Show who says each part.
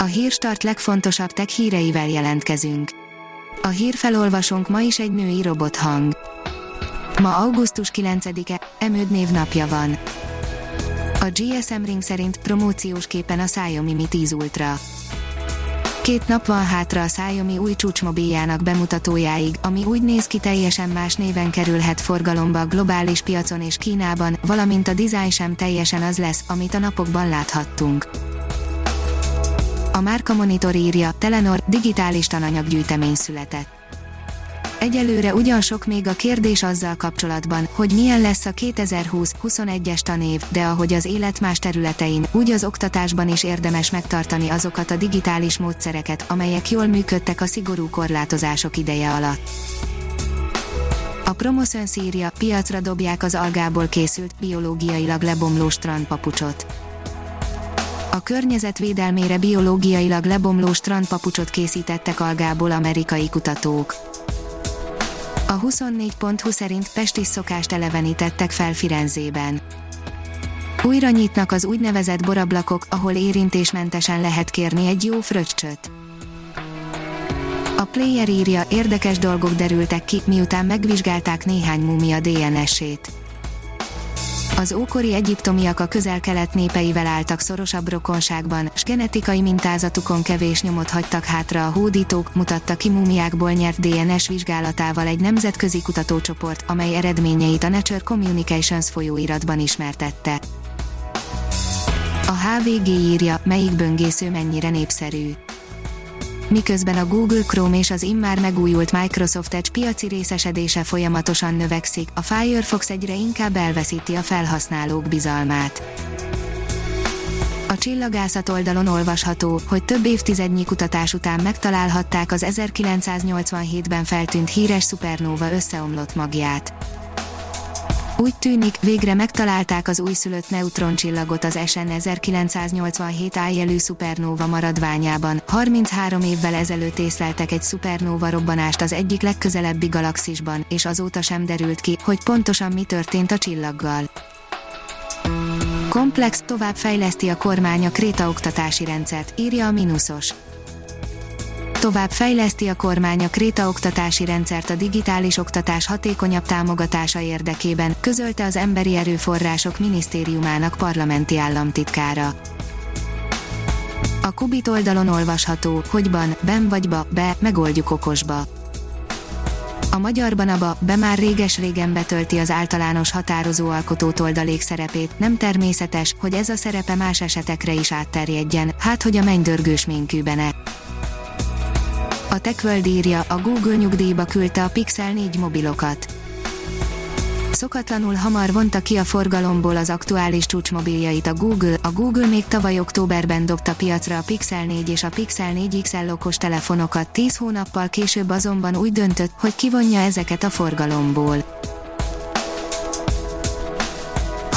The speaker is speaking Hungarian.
Speaker 1: A hírstart legfontosabb tech híreivel jelentkezünk. A hírfelolvasónk ma is egy női robothang. Ma augusztus 9-e, Emőd névnapja van. A GSM Ring szerint promóciós képen a Xiaomi Mi 10 Ultra. Két nap van hátra a Xiaomi új csúcsmobiljának bemutatójáig, ami úgy néz ki teljesen más néven kerülhet forgalomba a globális piacon és Kínában, valamint a dizájn sem teljesen az lesz, amit a napokban láthattunk. A Márka Monitor írja, Telenor digitális tananyaggyűjtemény született. Egyelőre ugyan sok még a kérdés azzal kapcsolatban, hogy milyen lesz a 2020-21-es tanév, de ahogy az élet más területein, úgy az oktatásban is érdemes megtartani azokat a digitális módszereket, amelyek jól működtek a szigorú korlátozások ideje alatt. A Promoszön szírja, piacra dobják az algából készült, biológiailag lebomló strandpapucsot. A környezet védelmére biológiailag lebomló strandpapucsot készítettek algából amerikai kutatók. A 24.20 szerint pestis szokást elevenítettek fel Firenzében. Újra nyitnak az úgynevezett borablakok, ahol érintésmentesen lehet kérni egy jó fröccsöt. A player írja, érdekes dolgok derültek ki, miután megvizsgálták néhány múmia DNS-ét. Az ókori egyiptomiak a közel-kelet népeivel álltak szorosabb rokonságban, s genetikai mintázatukon kevés nyomot hagytak hátra a hódítók, mutatta ki múmiákból nyert DNS vizsgálatával egy nemzetközi kutatócsoport, amely eredményeit a Nature Communications folyóiratban ismertette. A HVG írja, melyik böngésző mennyire népszerű miközben a Google Chrome és az immár megújult Microsoft Edge piaci részesedése folyamatosan növekszik, a Firefox egyre inkább elveszíti a felhasználók bizalmát. A csillagászat oldalon olvasható, hogy több évtizednyi kutatás után megtalálhatták az 1987-ben feltűnt híres szupernóva összeomlott magját. Úgy tűnik, végre megtalálták az újszülött neutroncsillagot az SN 1987 ájjelű szupernóva maradványában. 33 évvel ezelőtt észleltek egy szupernóva robbanást az egyik legközelebbi galaxisban, és azóta sem derült ki, hogy pontosan mi történt a csillaggal. Komplex tovább fejleszti a kormány a Kréta oktatási rendszert, írja a Minusos. Tovább fejleszti a kormány a Kréta oktatási rendszert a digitális oktatás hatékonyabb támogatása érdekében, közölte az Emberi Erőforrások Minisztériumának parlamenti államtitkára. A Kubit oldalon olvasható, hogy ban, ben vagy ba, be, megoldjuk okosba. A magyarban a ba, be már réges-régen betölti az általános határozó alkotótoldalék szerepét, nem természetes, hogy ez a szerepe más esetekre is átterjedjen, hát hogy a mennydörgős ménkűbene. A TechWorld írja, a Google nyugdíjba küldte a Pixel 4 mobilokat. Szokatlanul hamar vonta ki a forgalomból az aktuális csúcsmobiljait a Google. A Google még tavaly októberben dobta piacra a Pixel 4 és a Pixel 4 XL okos telefonokat, 10 hónappal később azonban úgy döntött, hogy kivonja ezeket a forgalomból.